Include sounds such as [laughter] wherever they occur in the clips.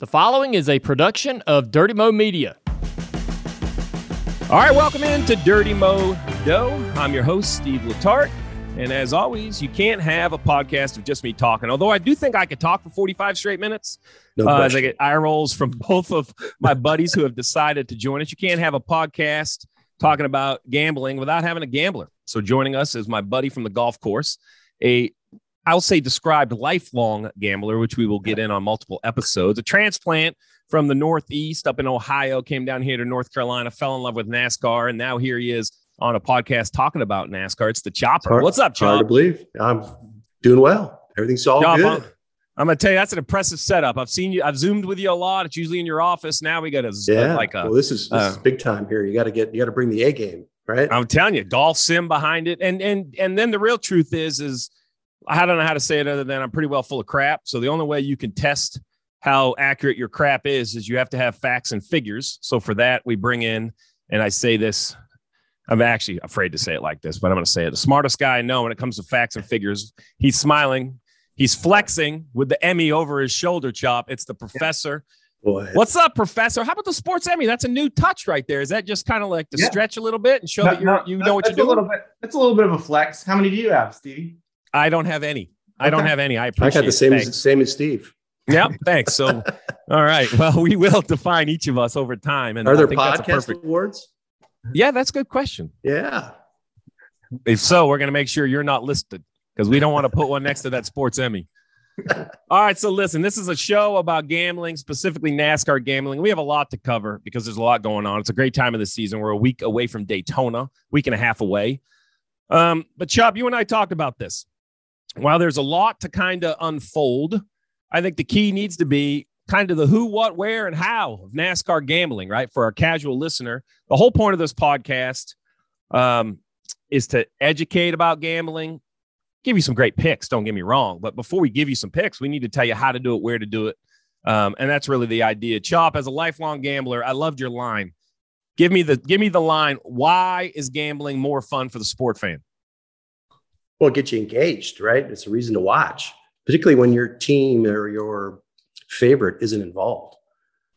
The following is a production of Dirty Mo Media. All right, welcome into Dirty Mo Doe. I'm your host, Steve Letarte. And as always, you can't have a podcast of just me talking. Although I do think I could talk for 45 straight minutes. No uh, as I get eye rolls from [laughs] both of my buddies who have decided to join us. You can't have a podcast talking about gambling without having a gambler. So joining us is my buddy from the golf course, a I'll say described lifelong gambler, which we will get in on multiple episodes. A transplant from the Northeast up in Ohio, came down here to North Carolina, fell in love with NASCAR, and now here he is on a podcast talking about NASCAR. It's the Chopper. Hard- What's up, Hard to believe. I'm doing well. Everything's all Chop, good. I'm, I'm gonna tell you that's an impressive setup. I've seen you. I've zoomed with you a lot. It's usually in your office. Now we got a yeah. like a well, this is this uh, is big time here. You got to get you got to bring the A game, right? I'm telling you, golf sim behind it, and and and then the real truth is, is I don't know how to say it other than I'm pretty well full of crap. So the only way you can test how accurate your crap is is you have to have facts and figures. So for that, we bring in, and I say this. I'm actually afraid to say it like this, but I'm going to say it. The smartest guy I know when it comes to facts and figures. He's smiling. He's flexing with the Emmy over his shoulder. Chop. It's the professor. Boy, What's up, Professor? How about the sports Emmy? That's a new touch right there. Is that just kind of like to Yeah. stretch a little bit and show No, that you're no, you no, know what you're that's a doing? little bit. That's a little bit of a flex. How many do you have, Stevie? I don't have any. I don't have any. I appreciate. I appreciate got the same as same as Steve. Yep. Thanks. So, [laughs] all right. Well, we will define each of us over time. And Are I there think that's a podcast perfect. awards? Yeah, that's a good question. Yeah. If so, we're going to make sure you're not listed because we don't want to put one next to that sports Emmy. [laughs] All right. So, listen, this is a show about gambling, specifically NASCAR gambling. We have a lot to cover because there's a lot going on. It's a great time of the season. We're a week away from Daytona, week and a half away. Um, but, Chop, you and I talked about this. While there's a lot to kind of unfold, I think the key needs to be kind of the who, what, where, and how of NASCAR gambling, right? For our casual listener. The whole point of this podcast um, is to educate about gambling, give you some great picks. Don't get me wrong. But before we give you some picks, we need to tell you how to do it, where to do it. Um, and that's really the idea. Chop, as a lifelong gambler, I loved your line. Give me the give me the line. Why is gambling more fun for the sport fan? Well, it gets you engaged, right? It's a reason to watch, particularly when your team or your favorite isn't involved.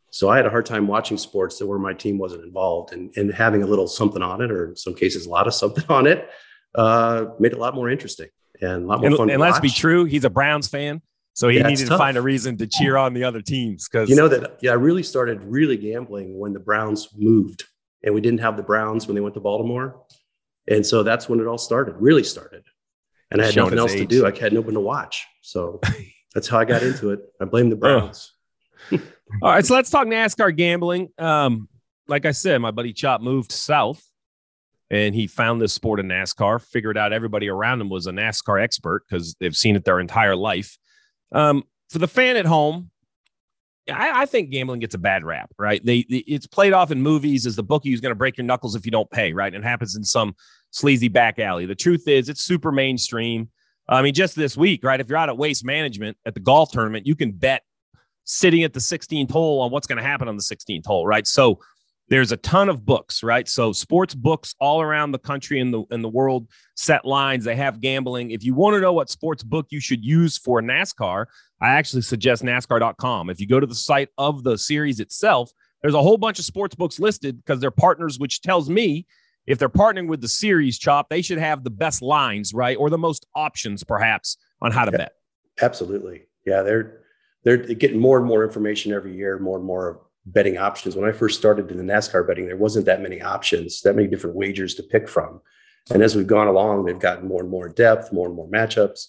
So I had a hard time watching sports that where my team wasn't involved, and and having a little something on it, or in some cases a lot of something on it, uh, made it a lot more interesting and a lot more And, fun. and let's be true, he's a Browns fan, so he Yeah, needed to find a reason to cheer on the other teams because You know that, yeah, I really started really gambling when the Browns moved and we didn't have the Browns when they went to Baltimore. And so that's when it all started, really started. And I had Showing nothing else to do. I had no one to watch. So [laughs] that's how I got into it. I blame the Browns. [laughs] All right, so let's talk NASCAR gambling. Um, like I said, my buddy Chop moved south and he found this sport in NASCAR, figured out everybody around him was a NASCAR expert because they've seen it their entire life. Um, for the fan at home, I, I think gambling gets a bad rap, right? They, they- it's played off in movies as the bookie who's going to break your knuckles if you don't pay, right? It happens in some sleazy back alley. The truth is, it's super mainstream. I mean, just this week, right? If you're out at Waste Management at the golf tournament, you can bet sitting at the 16th hole on what's going to happen on the 16th hole, right? So there's a ton of books, right? So sports books all around the country and the in the world set lines. They have gambling. If you want to know what sports book you should use for NASCAR, I actually suggest NASCAR.com. If you go to the site of the series itself, there's a whole bunch of sports books listed because they're partners, which tells me if they're partnering with the series chop, they should have the best lines, right? Or the most options, perhaps, on how to Yeah. bet. Absolutely. Yeah. They're, they're getting more and more information every year, more and more betting options. When I first started in the NASCAR betting, there wasn't that many options, that many different wagers to pick from. And as we've gone along, they've gotten more and more depth, more and more matchups.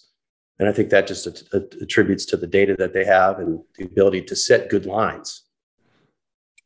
And I think that just att- att- attributes to the data that they have and the ability to set good lines.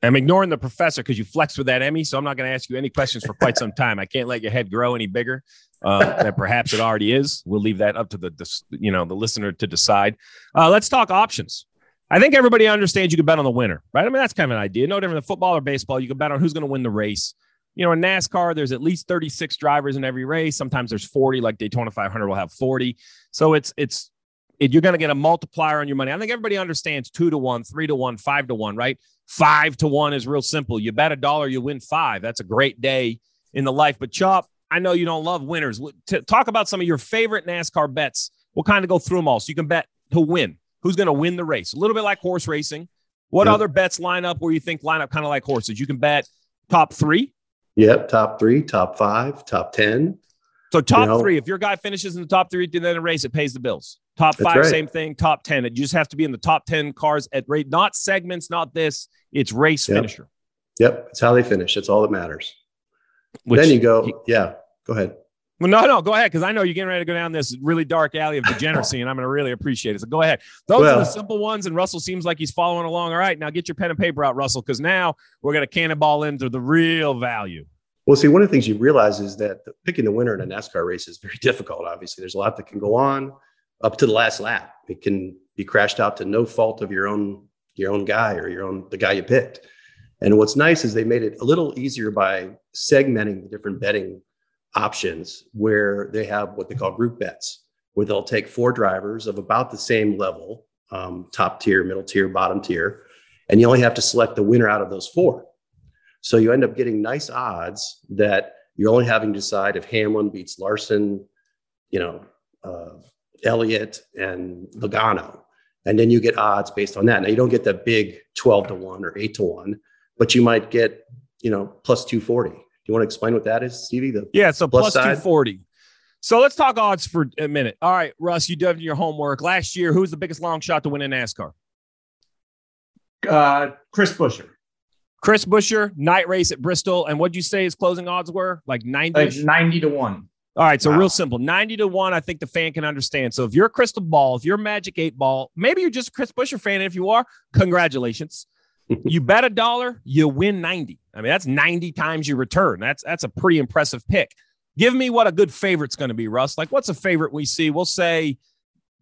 I'm ignoring the professor because you flexed with that Emmy, so I'm not going to ask you any questions for quite some time. I can't let your head grow any bigger uh, than perhaps it already is. We'll leave that up to the, the you know the listener to decide. Uh, let's talk options. I think everybody understands you can bet on the winner, right? I mean that's kind of an idea. No different than football or baseball. You can bet on who's going to win the race. You know, in NASCAR, there's at least 36 drivers in every race. Sometimes there's 40, like Daytona 500 will have 40. So it's it's it, you're going to get a multiplier on your money. I think everybody understands two to one, three to one, five to one, right? Five to one is real simple. You bet a dollar, you win five. That's a great day in the life. But Chop, I know you don't love winners. Talk about some of your favorite NASCAR bets. We'll kind of go through them all so you can bet to win. Who's going to win the race? A little bit like horse racing. What Yep. other bets line up where you think line up kind of like horses? You can bet top three. Yep, top three, top five, top ten. So top know- three, if your guy finishes in the top three, then a race, it pays the bills. Top That's five, right. same thing. Top ten, You just have to be in the top ten cars at rate, not segments, not this. It's race Yep. finisher. Yep, it's how they finish. That's all that matters. Which then you go, yeah, go ahead. Well, no, no, go ahead because I know you're getting ready to go down this really dark alley of degeneracy, and I'm going to really appreciate it. So go ahead. Those are the simple ones, and Russell seems like he's following along. All right, now get your pen and paper out, Russell, because now we're going to cannonball into the real value. Well, see, one of the things you realize is that picking the winner in a NASCAR race is very difficult. Obviously, there's a lot that can go on up to the last lap. It can be crashed out to no fault of your own your own guy or your own the guy you picked. And what's nice is they made it a little easier by segmenting the different betting options, where they have what they call group bets, where they'll take four drivers of about the same level, um, top tier, middle tier, bottom tier, and you only have to select the winner out of those four. So you end up getting nice odds that you're only having to decide if Hamlin beats Larson, you know, uh, Elliott and Logano. And then you get odds based on that. Now you don't get the big 12 to 1 or 8 to 1, but you might get, you know, plus 240. Do you want to explain what that is, Stevie? The Yeah, so Plus plus 240. So let's talk odds for a minute. All right, Russ, you did your homework. Last year, who was the biggest long shot to win in NASCAR? Uh, Chris Buescher, Chris Buescher, night race at Bristol. And what'd you say his closing odds were? Like 90? like ninety to one. All right, so Wow. real simple 90 to 1, I think the fan can understand. So if you're a crystal ball, if you're a magic eight ball, maybe you're just a Chris Buescher fan. And if you are, congratulations. [laughs] you bet a dollar, you win 90. I mean, that's 90 times your return. That's that's a pretty impressive pick. Give me what a good favorite's going to be, Russ. Like, what's a favorite we see? We'll say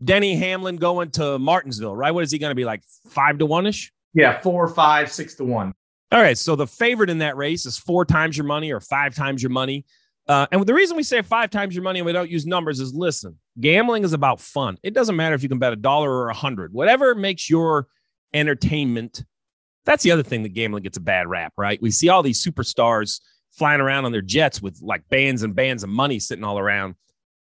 Denny Hamlin going to Martinsville, right? What is he going to be like five to one ish? Yeah, four, five, six to one. All right. So the favorite in that race is four times your money or five times your money. Uh, and the reason we say five times your money and we don't use numbers is listen, gambling is about fun. It doesn't matter if you can bet a dollar or a hundred, whatever makes your entertainment. That's the other thing that gambling gets a bad rap, right? We see all these superstars flying around on their jets with like bands and bands of money sitting all around.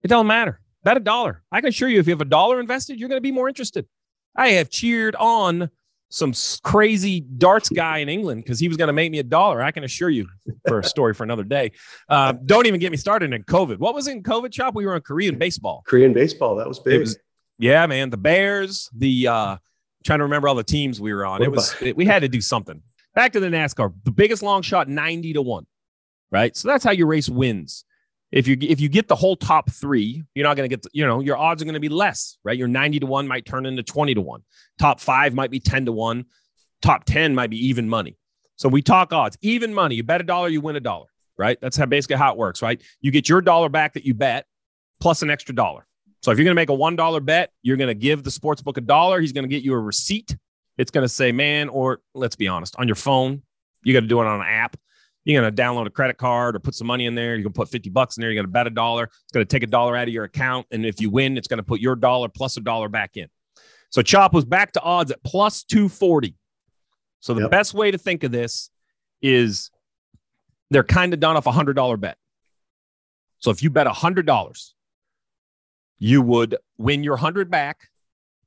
It don't matter. Bet a dollar. I can assure you, if you have a dollar invested, you're going to be more interested. I have cheered on some crazy darts guy in England because he was going to make me a dollar. I can assure you for a story for another day. Uh, don't even get me started in COVID. What was in COVID Chop? We were on Korean baseball. Korean baseball, that was big. Was, yeah, man. The Bears, the, uh, trying to remember all the teams we were on. What It was, it- we had to do something. Back to the NASCAR, the biggest long shot, 90 to one, right? So that's how your race wins. If you if you get the whole top three, you're not going to get you know your odds are going to be less, right? Your 90 to one might turn into 20 to one. Top five might be 10 to one. Top 10 might be even money. So we talk odds, even money. You bet a dollar, you win a dollar, right? That's how basically how it works, right? You get your dollar back that you bet plus an extra dollar. So if you're going to make a one dollar bet, you're going to give the sports book a dollar. He's going to get you a receipt. It's going to say, man, or let's be honest, on your phone, you got to do it on an app. You're going to download a credit card or put some money in there. You're going to put 50 bucks in there. You're going to bet a dollar. It's going to take a dollar out of your account. And if you win, it's going to put your dollar plus a dollar back in. So Chop was back to odds at plus 240. So the Yep. best way to think of this is they're kind of done off a hundred dollar bet. So if you bet a hundred dollars, you would win your hundred back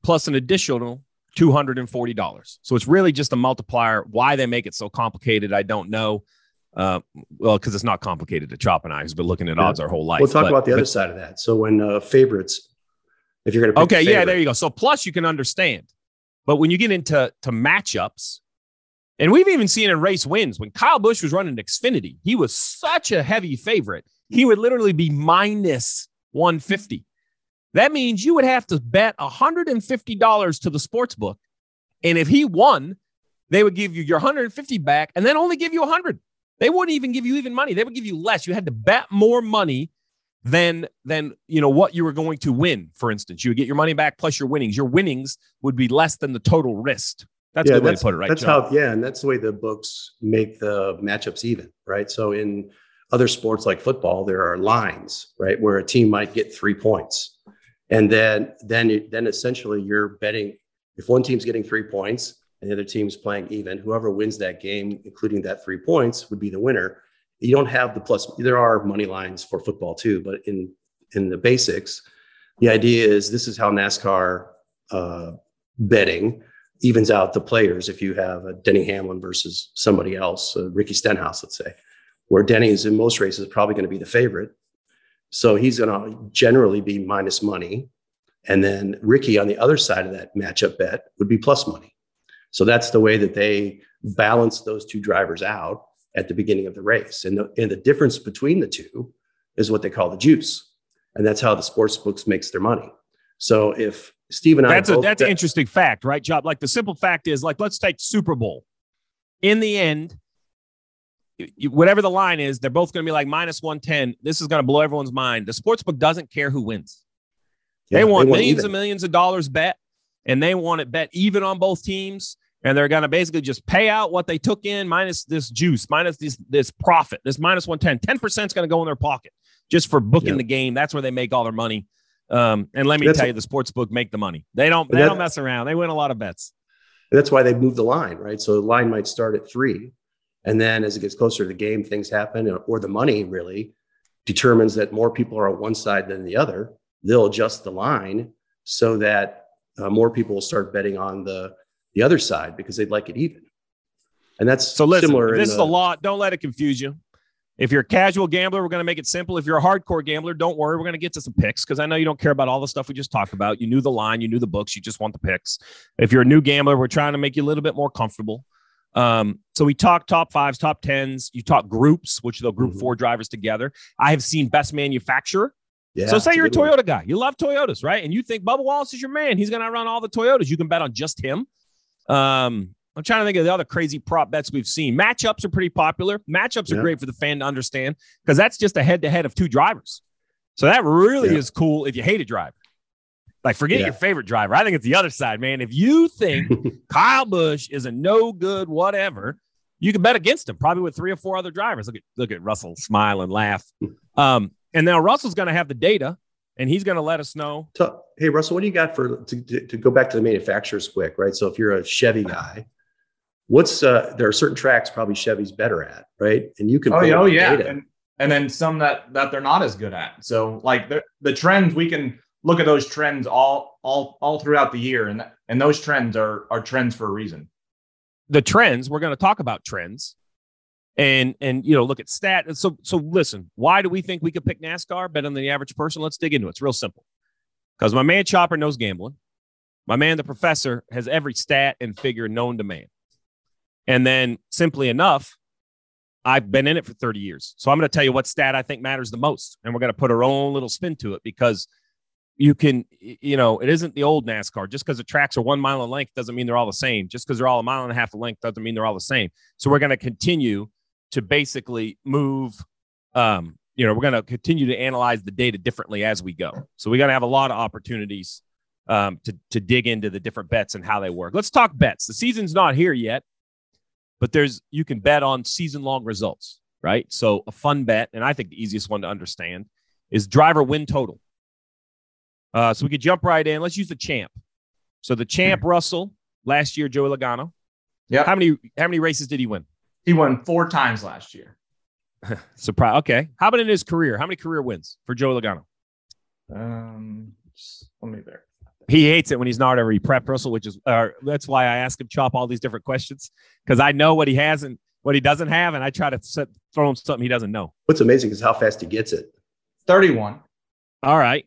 plus an additional two hundred and forty dollars. So it's really just a multiplier. Why they make it so complicated, I don't know. Uh, well, because it's not complicated to Chop and I, who's been looking at Yeah. odds our whole life. we'll talk But- about the but- other side of that. So when uh, favorites, if you're going to Okay, yeah, there you go. So plus you can understand. But when you get into to matchups, and we've even seen in race wins when Kyle Busch was running Xfinity, he was such a heavy favorite. He would literally be minus 150. That means you would have to bet $150 to the sports book. And if he won, they would give you your 150 back and then only give you 100. They wouldn't even give you even money. They would give you less. You had to bet more money than than you know what you were going to win. For instance, you would get your money back plus your winnings. Your winnings would be less than the total risk. That's yeah, good way to put it, right? That's Joe? how, yeah, and that's the way the books make the matchups even, right? So in other sports like football, there are lines, right, where a team might get three points, and then then then essentially you're betting if one team's getting three points and the other team's playing even, whoever wins that game, including that three points, would be the winner. You don't have the plus. There are money lines for football too, but in in the basics, the idea is this is how NASCAR uh, betting evens out the players if you have a Denny Hamlin versus somebody else, uh, Ricky Stenhouse, let's say, where Denny is in most races probably going to be the favorite. So he's going to generally be minus money. And then Ricky on the other side of that matchup bet would be plus money. So that's the way that they balance those two drivers out at the beginning of the race. And the, and the difference between the two is what they call the juice. And that's how the sports books makes their money. So if Steve and I that's a that's bet- an interesting fact, right, Chop? Like the simple fact is, like, let's take Super Bowl. In the end, whatever the line is, they're both going to be like minus 110. This is going to blow everyone's mind. The sports book doesn't care who wins. Yeah, they want they millions even. and millions of dollars bet, and they want it bet even on both teams. And they're going to basically just pay out what they took in minus this juice, minus this, this profit, this minus 110. 10% is going to go in their pocket just for booking yeah. the game. That's where they make all their money. Um, and let me that's tell you, the sports book make the money. They don't they that, don't mess around. They win a lot of bets. That's why they move the line, right? So the line might start at three, and then as it gets closer to the game, things happen, or the money really determines that more people are on one side than the other. They'll adjust the line so that uh, more people will start betting on the the other side because they'd like it even. And that's so listen, similar. This the, is a lot. Don't let it confuse you. If you're a casual gambler, we're going to make it simple. If you're a hardcore gambler, don't worry. We're going to get to some picks because I know you don't care about all the stuff we just talked about. You knew the line, you knew the books, you just want the picks. If you're a new gambler, we're trying to make you a little bit more comfortable. Um, so we talk top fives, top tens. You talk groups, which they'll group mm-hmm. four drivers together. I have seen best manufacturer. Yeah, so say you're a Toyota one. guy, you love Toyotas, right? And you think Bubba Wallace is your man. He's going to run all the Toyotas. You can bet on just him. Um, I'm trying to think of the other crazy prop bets we've seen. Matchups are pretty popular. Matchups are yeah. great for the fan to understand because that's just a head to head of two drivers. So that really yeah. is cool if you hate a driver. Like, forget yeah. your favorite driver. I think it's the other side, man. If you think [laughs] Kyle Busch is a no good whatever, you can bet against him, probably with three or four other drivers. Look at look at Russell smile and laugh. [laughs] Um, and now Russell's going to have the data, and he's going to let us know. Hey, Russell, what do you got for to, to, to go back to the manufacturers quick, right? So if you're a Chevy guy, what's uh there are certain tracks probably Chevy's better at, right? And you can oh, oh yeah, and, and then some that that they're not as good at. So like the the trends we can look at those trends all all all throughout the year, and and those trends are are trends for a reason. The trends we're going to talk about trends, and and you know look at stat. So so listen, why do we think we could pick NASCAR better than the average person? Let's dig into it. It's real simple. Because my man Chopper knows gambling. My man, the professor, has every stat and figure known to man. And then simply enough, I've been in it for 30 years. So I'm going to tell you what stat I think matters the most. And we're going to put our own little spin to it because you can, you know, it isn't the old NASCAR. Just because the tracks are one mile in length doesn't mean they're all the same. Just because they're all a mile and a half in length doesn't mean they're all the same. So we're going to continue to basically move. Um, you know, we're going to continue to analyze the data differently as we go. So we got to have a lot of opportunities um, to to dig into the different bets and how they work. Let's talk bets. The season's not here yet but there's you can bet on season long results, right? So a fun bet, and I think the easiest one to understand is driver win total. Uh, so we could jump right in. Let's use the champ. So the champ Russell last year, Joey Logano. Yeah. How many how many races did he win? He won four times last year. [laughs] Surprise. Okay. How about in his career? How many career wins for Joey Logano? Um, let me there he hates it when he's not every prep Russell, which is uh, that's why I ask him chop all these different questions because I know what he has and what he doesn't have, and I try to set, throw him something he doesn't know. What's amazing is how fast he gets it. Thirty-one. All right.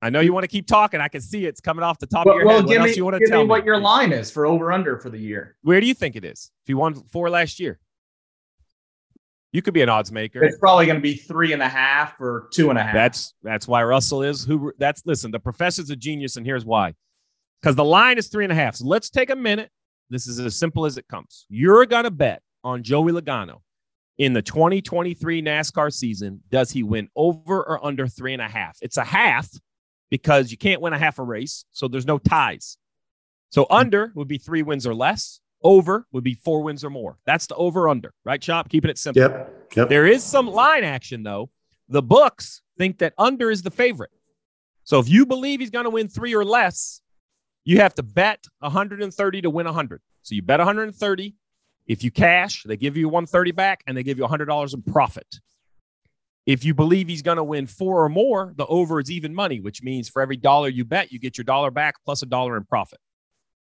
I know you want to keep talking. I can see it's coming off the top well, of your well, head. What give else you want to tell me? What your line is for over under for the year? Where do you think it is? If you won four last year, you could be an odds maker. It's probably going to be three and a half or two and a half. That's that's why Russell is who. That's listen. The professor's a genius, and here's why. Because the line is three and a half. So let's take a minute. This is as simple as it comes. You're going to bet on Joey Logano in the 2023 NASCAR season. Does he win over or under three and a half? It's a half because you can't win a half a race, so there's no ties. So hmm. under would be three wins or less. Over would be four wins or more. That's the over under, right, Chop? Keeping it simple. Yep. yep. There is some line action, though. The books think that under is the favorite. So if you believe he's going to win three or less, you have to bet 130 to win 100. So you bet 130. If you cash, they give you 130 back and they give you $100 in profit. If you believe he's going to win four or more, the over is even money, which means for every dollar you bet, you get your dollar back plus a dollar in profit.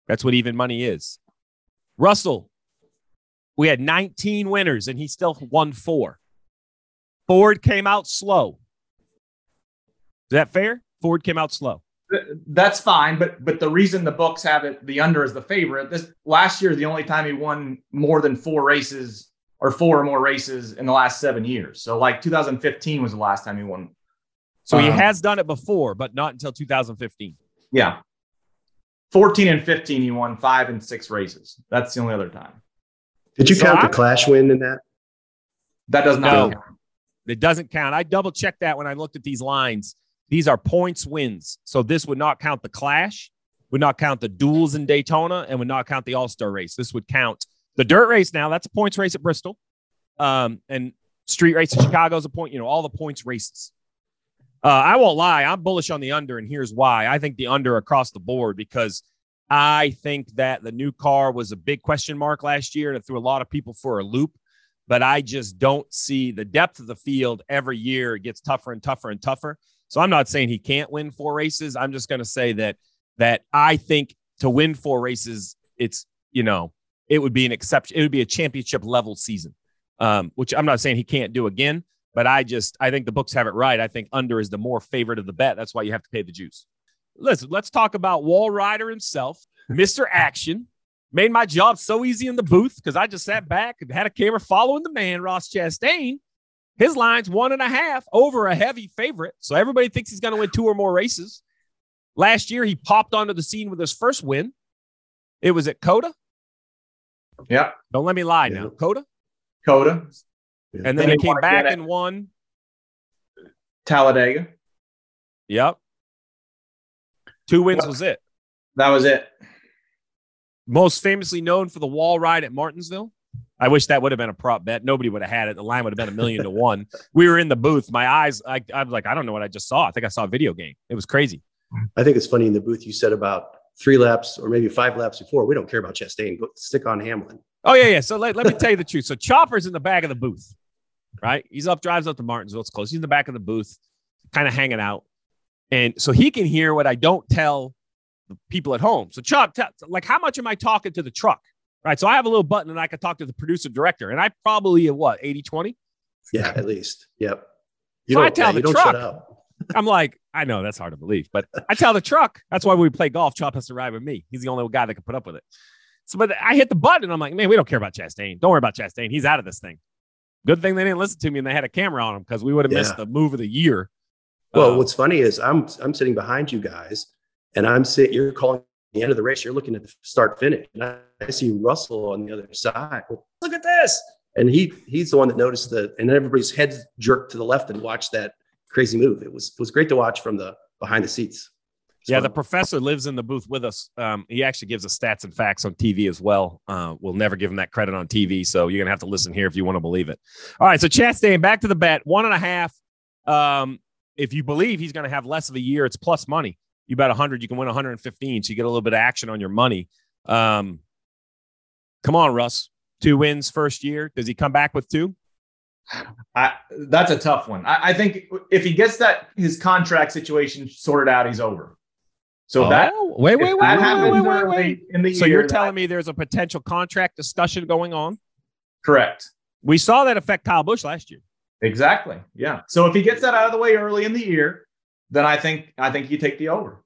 That's what even money is. Russell, we had 19 winners and he still won four. Ford came out slow. Is that fair? Ford came out slow. That's fine, but but the reason the books have it the under is the favorite. This last year is the only time he won more than four races or four or more races in the last seven years. So like 2015 was the last time he won. So um, he has done it before, but not until 2015. Yeah. 14 and 15, he won five and six races. That's the only other time. Did you so count I'm, the clash win in that? That does not no, count. It doesn't count. I double checked that when I looked at these lines. These are points wins. So this would not count the clash, would not count the duels in Daytona, and would not count the All Star race. This would count the dirt race now. That's a points race at Bristol. Um, and street race in Chicago is a point, you know, all the points races. Uh, I won't lie. I'm bullish on the under, and here's why. I think the under across the board because I think that the new car was a big question mark last year and it threw a lot of people for a loop. But I just don't see the depth of the field every year. It gets tougher and tougher and tougher. So I'm not saying he can't win four races. I'm just going to say that that I think to win four races, it's you know it would be an exception. It would be a championship level season, um, which I'm not saying he can't do again. But I just I think the books have it right. I think under is the more favorite of the bet. That's why you have to pay the juice. Listen, let's talk about Wall Rider himself, Mr. Action. Made my job so easy in the booth because I just sat back and had a camera following the man, Ross Chastain. His line's one and a half over a heavy favorite. So everybody thinks he's going to win two or more races. Last year, he popped onto the scene with his first win. It was at COTA. Yeah. Don't let me lie yeah. now. Coda? COTA. Yeah. And then, he came back and won Talladega. Yep. Two wins was it. That was it. Most famously known for the wall ride at Martinsville. I wish that would have been a prop bet. Nobody would have had it. The line would have been a million to [laughs] one. We were in the booth. My eyes, I, I was like, I don't know what I just saw. I think I saw a video game. It was crazy. I think it's funny in the booth you said about three laps or maybe five laps before. We don't care about Chastain. Go stick on Hamlin. Oh yeah, yeah. So let, let me tell you the truth. So Chopper's in the back of the booth, right? He's up, drives up to Martinsville. It's close. He's in the back of the booth, kind of hanging out, and so he can hear what I don't tell the people at home. So Chop, t- like, how much am I talking to the truck? Right. So I have a little button and I can talk to the producer director, and I probably have what 80 20? Yeah, at least. Yep. You so I tell yeah, the truck, I'm like, I know that's hard to believe, but I tell the truck. That's why we play golf. Chop has to ride with me. He's the only guy that can put up with it. So, but I hit the button and I'm like, man, we don't care about Chastain. Don't worry about Chastain. He's out of this thing. Good thing they didn't listen to me and they had a camera on him because we would have yeah. missed the move of the year. Well, uh, what's funny is I'm I'm sitting behind you guys and I'm sitting. You're calling the end of the race. You're looking at the start finish, and I, I see Russell on the other side. Look at this, and he he's the one that noticed the, and everybody's heads jerked to the left and watched that crazy move. It was it was great to watch from the behind the seats. yeah, the professor lives in the booth with us. Um, he actually gives us stats and facts on TV as well. Uh, we'll never give him that credit on TV, so you're gonna have to listen here if you want to believe it. All right, so Chastain back to the bet, one and a half. Um, if you believe he's going to have less of a year, it's plus money. You bet 100, you can win 115. So you get a little bit of action on your money. Um, come on, Russ. Two wins first year. Does he come back with two? I, that's a tough one. I, I, think if he gets that his contract situation sorted out, he's over. So oh, that wait, wait, wait, wait, wait, wait, wait, In the so you're telling me there's a potential contract discussion going on? Correct. We saw that affect Kyle Busch last year. Exactly. Yeah. So if he gets that out of the way early in the year, then I think I think you take the over.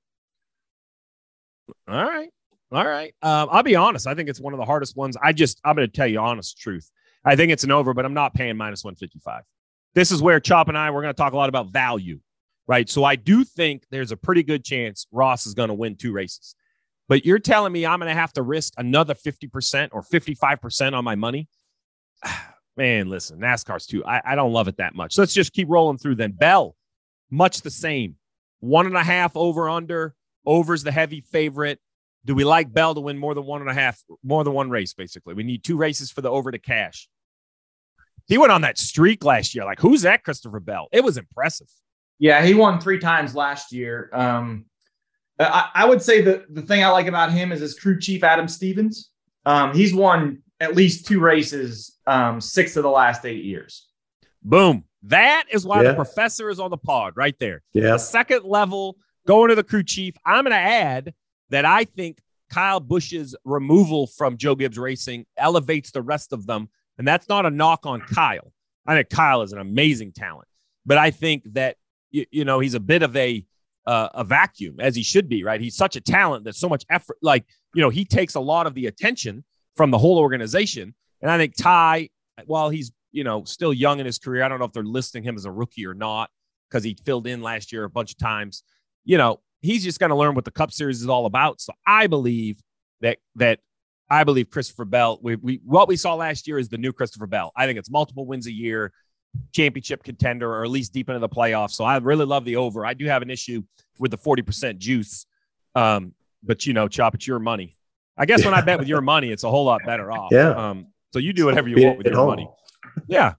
All right. All right. Um, I'll be honest. I think it's one of the hardest ones. I just I'm going to tell you honest truth. I think it's an over, but I'm not paying minus 155. This is where Chop and I we're going to talk a lot about value, right? So I do think there's a pretty good chance Ross is going to win two races. But you're telling me I'm going to have to risk another 50% or 55% on my money? [sighs] man, listen, NASCAR's too. I, I don't love it that much. let's just keep rolling through then. Bell, much the same. One and a half over under. Over's the heavy favorite. Do we like Bell to win more than one and a half, more than one race, basically? We need two races for the over to cash. He went on that streak last year. Like, who's that Christopher Bell? It was impressive. Yeah, he won three times last year. Um, I, I, would say the, the thing I like about him is his crew chief, Adam Stevens. Um, he's won at least two races, um, six of the last eight years. Boom. That is why yeah. the professor is on the pod right there. Yeah. The second level going to the crew chief. I'm going to add that I think Kyle Busch's removal from Joe Gibbs Racing elevates the rest of them. And that's not a knock on Kyle. I think Kyle is an amazing talent, but I think that you, you know he's a bit of a uh, a vacuum as he should be, right? He's such a talent that so much effort, like you know, he takes a lot of the attention from the whole organization. And I think Ty, while he's you know still young in his career, I don't know if they're listing him as a rookie or not because he filled in last year a bunch of times. You know, he's just going to learn what the Cup Series is all about. So I believe that that I believe Christopher Bell. We, we what we saw last year is the new Christopher Bell. I think it's multiple wins a year, championship contender, or at least deep into the playoffs. So I really love the over. I do have an issue with the forty percent juice, um, but you know, chop it's your money. I guess when I bet with your [laughs] money, it's a whole lot better off. Yeah. Um, so you do whatever you want with your home. money. Yeah.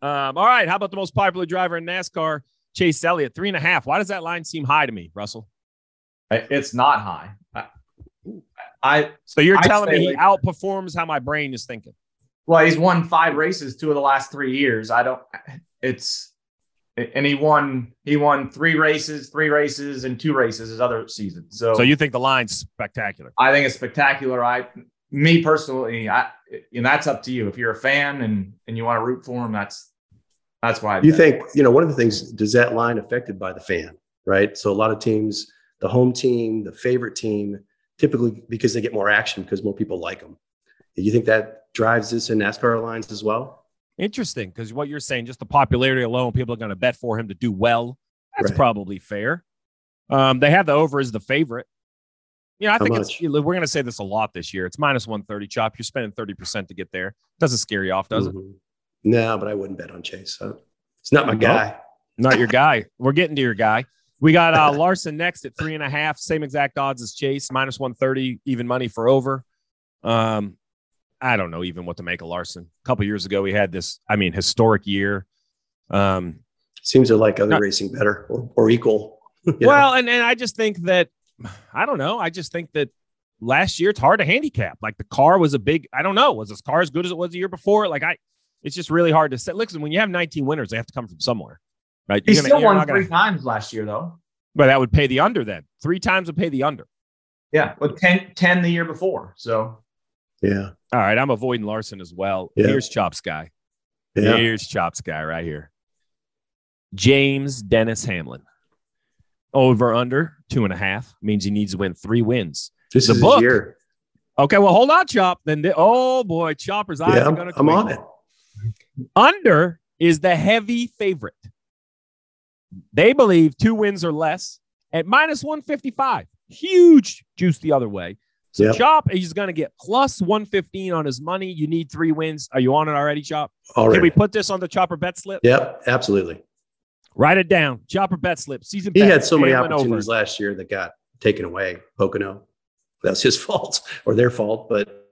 Um, all right. How about the most popular driver in NASCAR, Chase Elliott, three and a half? Why does that line seem high to me, Russell? It's not high. I, I So you're I'd telling me he away outperforms how my brain is thinking. well, he's won five races two of the last three years. I don't. It's and he won he won three races, three races, and two races his other season. So, So you think the line's spectacular? I think it's spectacular. I me personally, I and that's up to you. If you're a fan and and you want to root for him, that's that's why I You bet. think, you know, one of the things, does that line affected by the fan, right? So a lot of teams, the home team, the favorite team, typically because they get more action because more people like them. Do You think that drives this in NASCAR lines as well? Interesting, because what you're saying, just the popularity alone, people are going to bet for him to do well. That's Right. probably fair. Um, they have the over as the favorite. You know, I How think it's we're going to say this a lot this year. It's minus 130 chop. You're spending 30% to get there. Doesn't scare you off, does it? Mhm. No, but I wouldn't bet on Chase. So it's not my No. guy. Not your guy. We're getting to your guy. We got uh, Larson next at three and a half, same exact odds as Chase, minus 130, even money for over. Um, I don't know even what to make of Larson. A couple years ago, we had this, I mean, historic year. Um, Seems to like other Not- racing better or, or equal. [laughs] know? well, and, and I just think that, I don't know. I just think that last year it's hard to handicap. Like the car was a big, I don't know. Was this car as good as it was the year before? Like I, it's just really hard to say. Listen, when you have 19 winners, they have to come from somewhere, right? he You're still won not gonna- three times last year, though. But that would pay the under then. Three times would pay the under. Yeah, with 10, 10 the year before. So yeah. All right, I'm avoiding Larson as well. Yeah. Here's Chops guy. Yeah. Here's Chops guy right here. James Dennis Hamlin. Over under two and a half means he needs to win three wins. This The is book. his year. Okay, well, hold on, Chop. Then, the- oh boy, Chopper's eyes Yeah, are going to I'm on it. Under is the heavy favorite. They believe two wins or less at minus 155. Huge juice the other way. So Yep. Chop, he's going to get plus 115 on his money. You need three wins. Are you on it already, Chop? Already. Can we put this on the Chopper bet slip? Yep, absolutely. Write it down. Chopper bet slip. Season He bet, had so many opportunities over. last year that got taken away. Pocono. That's his [laughs] fault or their fault, but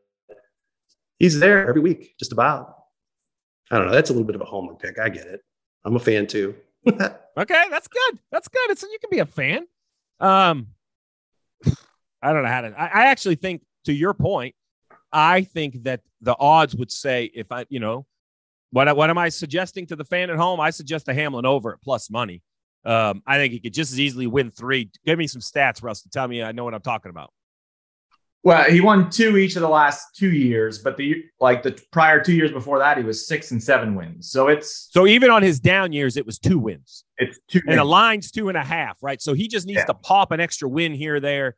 he's there every week, just about. I don't know. That's a little bit of a homer pick. I get it. I'm a fan too. [laughs] Okay, that's good. That's good. It's you can be a fan. Um, I don't know how to. I, I actually think, to your point, I think that the odds would say if I, you know, what what am I suggesting to the fan at home? I suggest the Hamlin over at plus money. Um, I think he could just as easily win three. Give me some stats, Russ, to tell me I know what I'm talking about. Well, he won two each of the last two years, but the like the prior two years before that, he was six and seven wins. So it's So even on his down years, it was two wins. it's two and the line's two and a half, right? So he just needs Yeah. to pop an extra win here or there.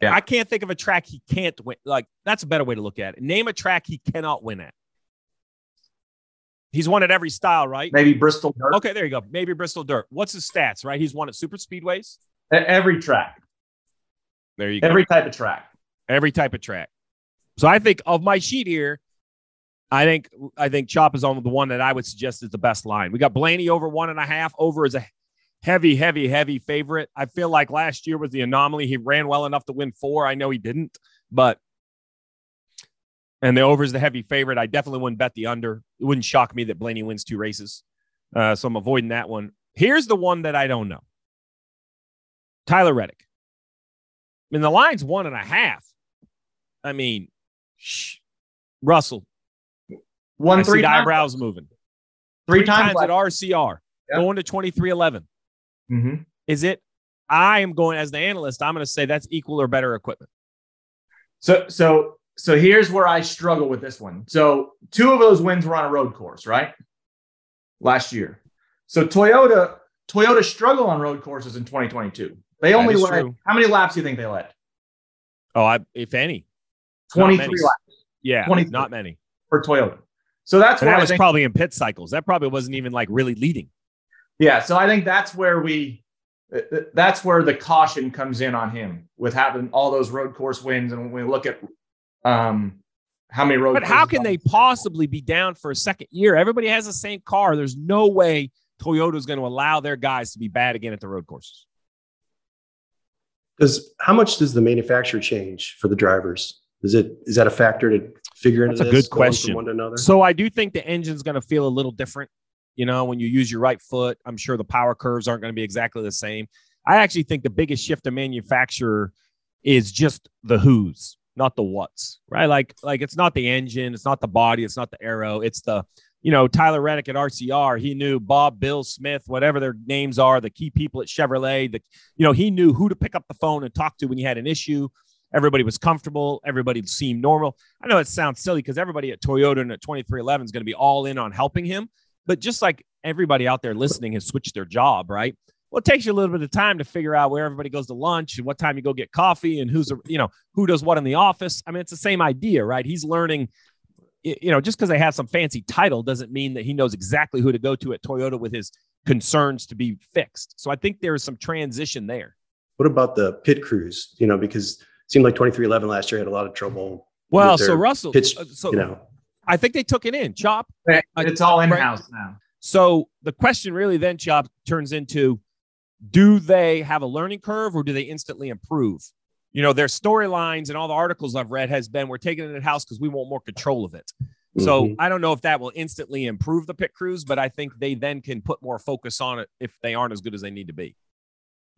Yeah. I can't think of a track he can't win. Like that's a better way to look at it. Name a track he cannot win at. He's won at every style, right? maybe Bristol Dirt. Okay, there you go. Maybe Bristol Dirt. What's his stats, right? He's won at super speedways. Every track, There you go. every type of track. Every type of track. So I think of my sheet here, I think I think Chop is on the one that I would suggest is the best line. We got Blaney over one and a half. Over is a heavy, heavy, heavy favorite. I feel like last year was the anomaly. He ran well enough to win four. I know he didn't, but and the over is the heavy favorite. I definitely wouldn't bet the under. It wouldn't shock me that Blaney wins two races. Uh, so I'm avoiding that one. Here's the one that I don't know. Tyler Reddick. I mean, the line's one and a half. I mean, shh. Russell, One I three times. eyebrows moving. Three, Three times. times at RCR, Yeah. going to 23XI. Mhm. Is it? I am going, as the analyst, I'm going to say that's equal or better equipment. So so so here's where I struggle with this one. So two of those wins were on a road course, right? Last year. So Toyota Toyota struggle on road courses in 2022. They only led how many laps do you think they led? Oh, I, if any, 23 laps yeah, 23. not many. for Toyota. So that's And where that I was think probably in pit cycles. That probably wasn't even like really leading. Yeah, so I think that's where we th- th- that's where the caution comes in on him with having all those road course wins and when we look at um how many road But how can they possibly be down for a second year? Everybody has the same car. There's no way Toyota's going to allow their guys to be bad again at the road courses. Does how much does the manufacturer change for the drivers? Is it is that a factor to figure into That's a this, good question. one to another? So I do think the engine's going to feel a little different. You know, when you use your right foot, I'm sure the power curves aren't going to be exactly the same. I actually think the biggest shift to manufacturer is just the who's, not the what's, right? Like, like it's not the engine, it's not the body, it's not the aero, it's the, you know, Tyler Reddick at RCR. He knew Bob, Bill, Smith, whatever their names are, the key people at Chevrolet. The, you know, he knew who to pick up the phone and talk to when you had an issue. Everybody was comfortable. Everybody seemed normal. I know it sounds silly because everybody at Toyota and at 23XI is going to be all in on helping him. But just like everybody out there listening has switched their job, right? Well, it takes you a little bit of time to figure out where everybody goes to lunch and what time you go get coffee and who's, you know, who does what in the office. I mean, it's the same idea, right? He's learning, you know, just because they have some fancy title doesn't mean that he knows exactly who to go to at Toyota with his concerns to be fixed. So I think there is some transition there. what about the pit crews? You know, because seemed like 23XI last year had a lot of trouble. Well, so Russell, Pitch, uh, so you know, I think they took it in. Chop, it's all in-house now. So the question really then, Chop, turns into do they have a learning curve or do they instantly improve? You know, their storylines and all the articles I've read has been we're taking it in house because we want more control of it. So Mhm. I don't know if that will instantly improve the pit crews, but I think they then can put more focus on it if they aren't as good as they need to be.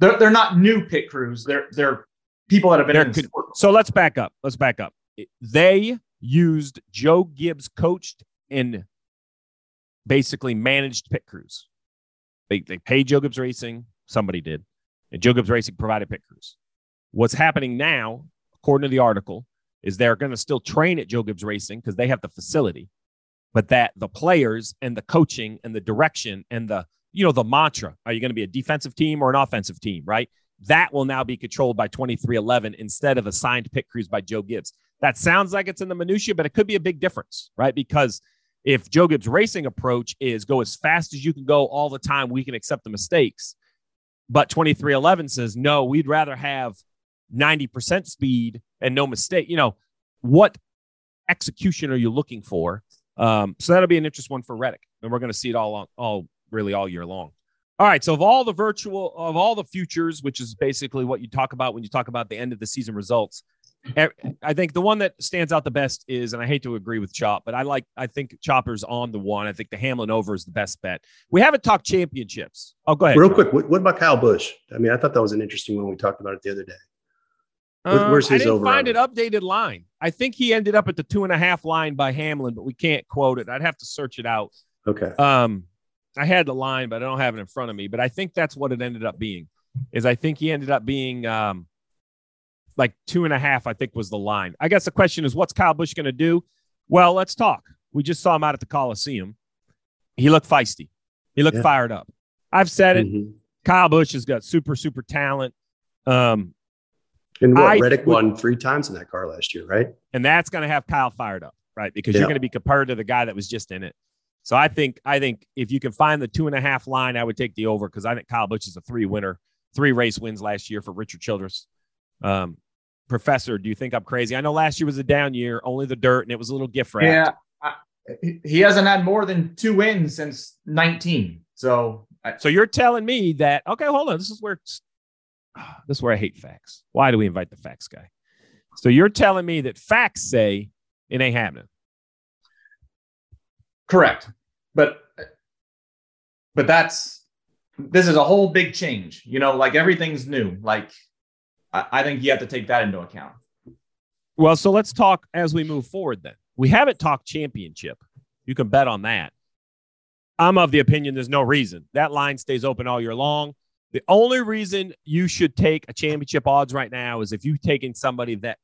They're, they're not new pit crews. They're they're people that have been They're in sport. So let's back up. Let's back up. They used Joe Gibbs coached and basically managed pit crews. They they paid Joe Gibbs Racing. Somebody did, and Joe Gibbs Racing provided pit crews. What's happening now, according to the article, is they're going to still train at Joe Gibbs Racing because they have the facility, but that the players and the coaching and the direction and the you know the mantra are you going to be a defensive team or an offensive team, right? That will now be controlled by 23XI instead of assigned pit crews by Joe Gibbs. That sounds like it's in the minutia, but it could be a big difference, right? Because if Joe Gibbs racing approach is go as fast as you can go all the time, we can accept the mistakes. But 23XI says, no, we'd rather have 90% speed and no mistake. You know, what execution are you looking for? Um, so that'll be an interesting one for Reddick. And we're going to see it all, all really all year long. All right. So of all the virtual, of all the futures, which is basically what you talk about when you talk about the end of the season results, I think the one that stands out the best is, and I hate to agree with Chop, but I like, I think Chopper's on the one. I think the Hamlin over is the best bet. We haven't talked championships. Oh, go ahead. real Chop. quick, what, what about Kyle Busch? I mean, I thought that was an interesting one. We talked about it the other day. Where- Um, where's I didn't over find an updated line. I think he ended up at the two and a half line by Hamlin, but we can't quote it. I'd have to search it out. Okay. Um, I had the line, but I don't have it in front of me. But I think that's what it ended up being. Is I think he ended up being um, like two and a half. I think was the line. I guess the question is, what's Kyle Busch going to do? Well, let's talk. We just saw him out at the Coliseum. He looked feisty. He looked Yeah. fired up. I've said it. Mhm. Kyle Busch has got super super talent. Um, And what I Reddick won three times in that car last year, right? and that's going to have Kyle fired up, right? Because Yeah. you're going to be compared to the guy that was just in it. So I think I think if you can find the two and a half line, I would take the over because I think Kyle Busch is a three winner, three race wins last year for Richard Childress. Um, Professor, do you think I'm crazy? I know last year was a down year, only the dirt, and it was a little gift wrap. Yeah, I, he- he hasn't had more than two wins since 19. So I, So you're telling me that okay, hold on. This is where [sighs] this is where I hate facts. Why do we invite the facts guy? So you're telling me that facts say it ain't happening. Correct, but but that's this is a whole big change. You know, like everything's new. Like I, I think you have to take that into account. Well, so let's talk as we move forward then. We haven't talked championship. You can bet on that. I'm of the opinion there's no reason. That line stays open all year long. The only reason you should take a championship odds right now is if you've taken somebody that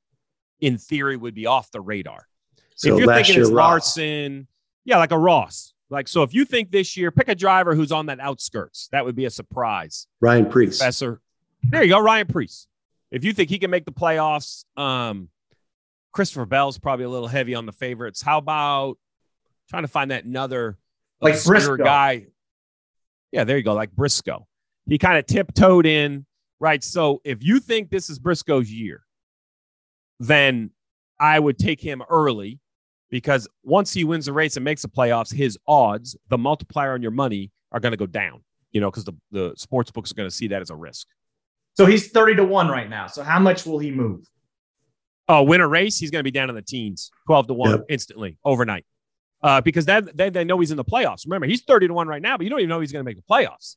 in theory, would be off the radar. So if you're last thinking year, it's Ross. Larson, yeah, like a Ross. Like so, if you think this year, pick a driver who's on that outskirts. That would be a surprise. Ryan Preece. Professor, there you go, Ryan Preece. If you think he can make the playoffs, um, Christopher Bell's probably a little heavy on the favorites. How about trying to find that another Like Briscoe. guy? Yeah, there you go, like Briscoe. He kind of tiptoed in, right? So if you think this is Briscoe's year, then I would take him early because once he wins the race and makes the playoffs, his odds, the multiplier on your money, are going to go down. You know, because the the sports books are going to see that as a risk. So he's 30 to 1 right now. So how much will he move? Oh, win a race, he's going to be down in the teens, twelve to one Yep. instantly overnight, uh, because then then they know he's in the playoffs. Remember, he's thirty to one right now, but you don't even know he's going to make the playoffs.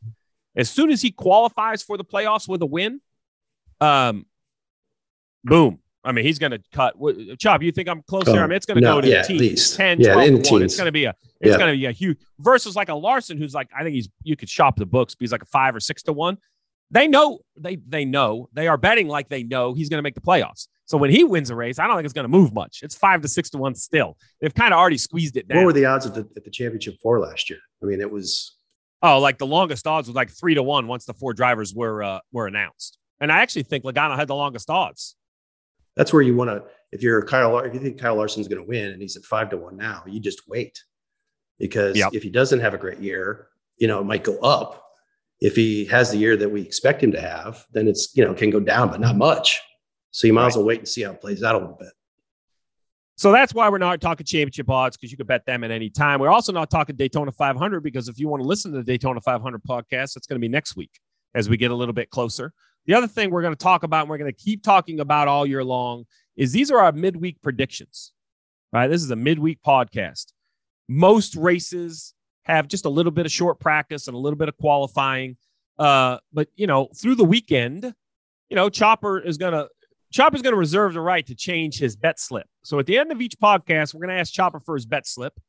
As soon as he qualifies for the playoffs with a win, um, boom. I mean, he's going to cut. Chop, you think I'm close there? I mean, it's going to No, go to yeah, teens, least. 10, Yeah, 12 in one. It's going to be a it's Yeah. going to be a huge versus like a Larson who's like I think he's you could shop the books, but he's like a five or six to one. They know they they know they are betting like they know he's going to make the playoffs. So when he wins a race, I don't think it's going to move much. It's five to six to one still. They've kind of already squeezed it down. What were the odds at the, at the championship four last year? I mean, it was oh, like the longest odds was like three to one once the four drivers were uh, were announced. And I actually think Logano had the longest odds. That's where you want to. If you're Kyle, if you think Kyle Larson's going to win and he's at five to one now, you just wait because Yep. if he doesn't have a great year, you know, it might go up. If he has the year that we expect him to have, then it's you know can go down, but not much. So you might as well wait and see how it plays out a little bit. So that's why we're not talking championship odds because you can bet them at any time. We're also not talking Daytona 500 because if you want to listen to the Daytona 500 podcast, it's going to be next week as we get a little bit closer. The other thing we're going to talk about and we're going to keep talking about all year long is these are our midweek predictions. Right? This is a midweek podcast. Most races have just a little bit of short practice and a little bit of qualifying. Uh, but you know, through the weekend, you know, Chopper is gonna Chopper's gonna reserve the right to change his bet slip. So at the end of each podcast, we're gonna ask Chopper for his bet slip.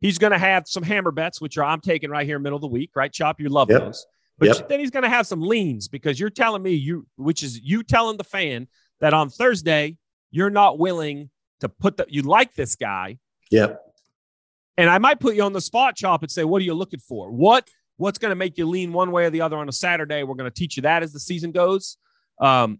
He's gonna have some hammer bets, which are I'm taking right here middle of the week, right? Chop, you love Yep. those. But Yep. then he's gonna have some leans because you're telling me you, which is you telling the fan that on Thursday you're not willing to put the you like this guy, Yep. and I might put you on the spot, Chop, and say, what are you looking for? What what's going to make you lean one way or the other on a Saturday? We're going to teach you that as the season goes. Um,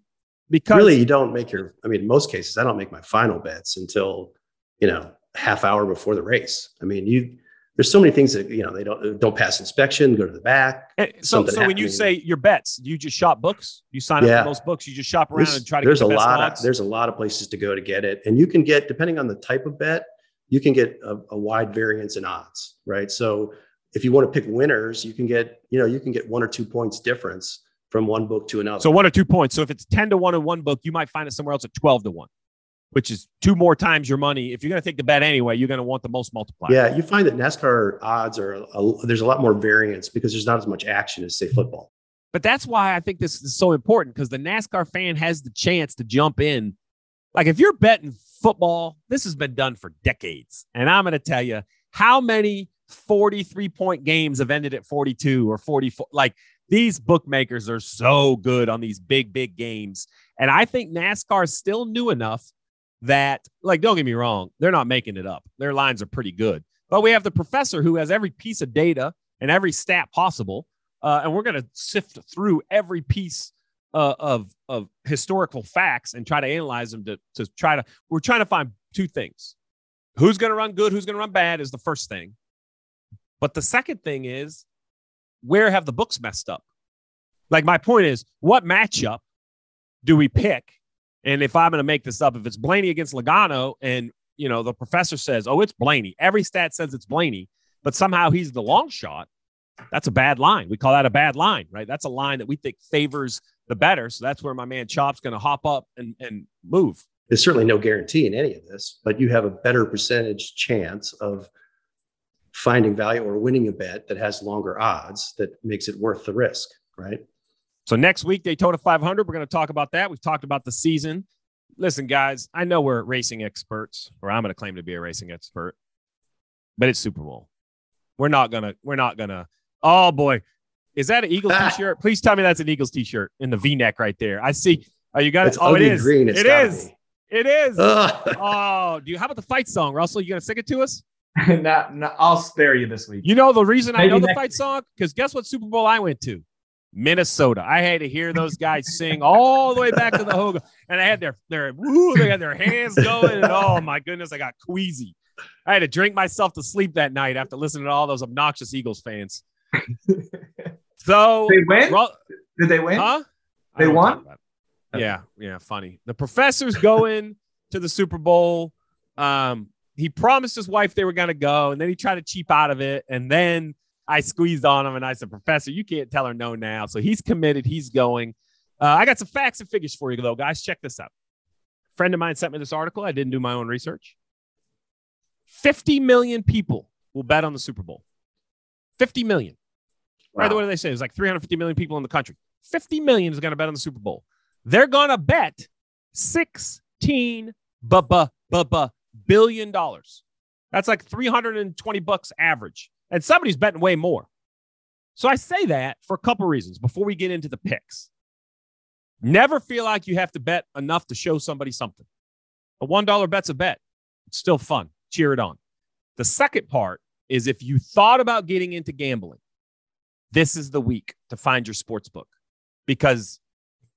because really, you don't make your. I mean, in most cases, I don't make my final bets until you know half hour before the race. I mean, you. There's so many things that you know they don't don't pass inspection, go to the back. eh, so, so when you say your bets, do you just shop books? You sign up Yeah. for those books. You just shop around There's, and try to there's get a the best lot odds. of there's a lot of places to go to get it, and you can get depending on the type of bet, you can get a, a wide variance in odds, right? So if you want to pick winners, you can get you know you can get one or two points difference from one book to another. so one or two points. So if it's ten to one in one book, you might find it somewhere else at twelve to one, which is two more times your money. If you're going to take the bet anyway, you're going to want the most multiplier. yeah, you find that NASCAR odds are a, there's a lot more variance because there's not as much action as say football. But that's why I think this is so important because the NASCAR fan has the chance to jump in. Like if you're betting football, this has been done for decades. And I'm going to tell you how many 43 point games have ended at 42 or 44. Like these bookmakers are so good on these big, big games. And I think NASCAR is still new enough that, like, don't get me wrong, they're not making it up. Their lines are pretty good. But we have the professor who has every piece of data and every stat possible. Uh, and we're going to sift through every piece uh, of of historical facts and try to analyze them to to try to. We're trying to find two things: who's going to run good, who's going to run bad is the first thing. But the second thing is where have the books messed up? Like my point is, what matchup do we pick? And if I'm going to make this up, if it's Blaney against Logano, and you know the professor says, "Oh, it's Blaney," every stat says it's Blaney, but somehow he's the long shot. That's a bad line. We call that a bad line, right? That's a line that we think favors the better. So that's where my man Chop's going to hop up and, and move. There's certainly no guarantee in any of this, but you have a better percentage chance of finding value or winning a bet that has longer odds that makes it worth the risk, right? So next week, Daytona 500, we're going to talk about that. We've talked about the season. Listen, guys, I know we're racing experts, or I'm going to claim to be a racing expert, but it's Super Bowl. We're not gonna. We're not gonna. Oh boy, is that an Eagles Ah. t-shirt? Please tell me that's an Eagles t-shirt in the V-neck right there. I see. Oh, you got It's it. Oh, it ugly green, it's It gotta is. be. It is. Ugh. oh, do you? How about the fight song, Russell? You gonna sing it to us? [laughs] no, no, I'll spare you this week. You know the reason I know the next fight song because guess what Super Bowl I went to? Minnesota. I had to hear those guys sing all the way back to the Hogan, and I had their their woo, they had their hands going, and oh my goodness, I got queasy. I had to drink myself to sleep that night after listening to all those obnoxious Eagles fans. [laughs] So, They win? Ru- Did they win? huh? They won? talk about it. Yeah, yeah, funny. The professor's going [laughs] to the Super Bowl. Um, he promised his wife they were going to go, and then he tried to cheap out of it. And then I squeezed on him, and I said, "Professor, you can't tell her no now." So he's committed. He's going. Uh, I got some facts and figures for you, though, guys. Check this out. A friend of mine sent me this article. I didn't do my own research. Fifty million people will bet on the Super Bowl. Fifty million. Right, what do they say? There's like 350 million people in the country. 50 million is going to bet on the Super Bowl. They're going to bet 16 bu- bu- bu- bu- billion dollars. That's like 320 bucks average. And somebody's betting way more. So I say that for a couple reasons before we get into the picks. Never feel like you have to bet enough to show somebody something. A $1 bet's a bet. It's still fun. Cheer it on. The second part is if you thought about getting into gambling, this is the week to find your sports book because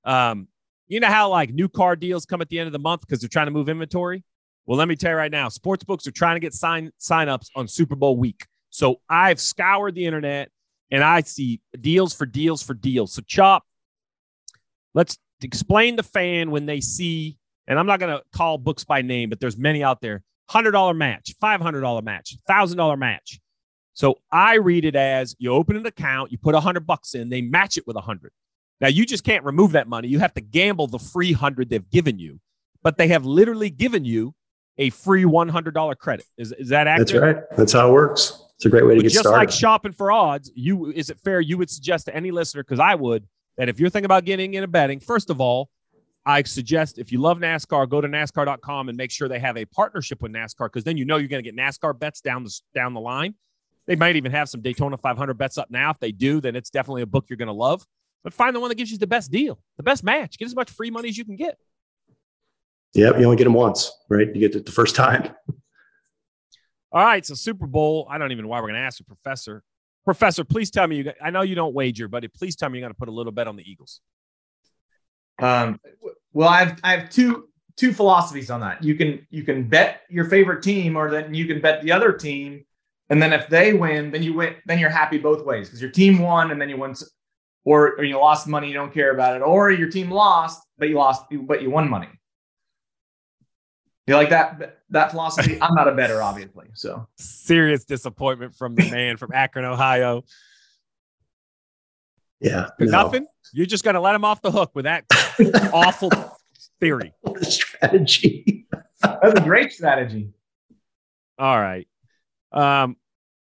um, you know how like new car deals come at the end of the month because they're trying to move inventory. Well, let me tell you right now, sports books are trying to get sign signups on Super Bowl week. So I've scoured the internet and I see deals for deals for deals. So Chop, let's explain the fan when they see, and I'm not going to call books by name, but there's many out there. Hundred dollar match, five hundred dollar match, thousand dollar match. So I read it as you open an account, you put a hundred bucks in, they match it with a hundred. Now you just can't remove that money. You have to gamble the free hundred they've given you, but they have literally given you a free one hundred dollar credit. Is is that accurate? That's right. That's how it works. It's a great way to But get just started. like shopping for odds, you is it fair you would suggest to any listener because I would that if you're thinking about getting into betting, first of all, I suggest if you love NASCAR, go to NASCAR.com and make sure they have a partnership with NASCAR because then you know you're going to get NASCAR bets down the down the line. They might even have some Daytona 500 bets up now. If they do, then it's definitely a book you're going to love. But find the one that gives you the best deal, the best match. Get as much free money as you can get. Yep, you only get them once, right? You get it the first time. [laughs] All right, so Super Bowl. I don't even know why we're going to ask a professor. Professor, please tell me you. got- I know you don't wager, but please tell me you're going to put a little bet on the Eagles. Um, well, I have I have two two philosophies on that. You can you can bet your favorite team, or then you can bet the other team, and then if they win, then you win. Then you're happy both ways because your team won, and then you won, or or you lost money, you don't care about it, or your team lost, but you lost, but you won money. You like that that philosophy? [laughs] I'm not a better, obviously. So Serious disappointment from the man from Akron, Ohio. Yeah. no. Nothing. You're just going to let him off the hook with that [laughs] awful theory. What a strategy. that's a great strategy. All right. Um,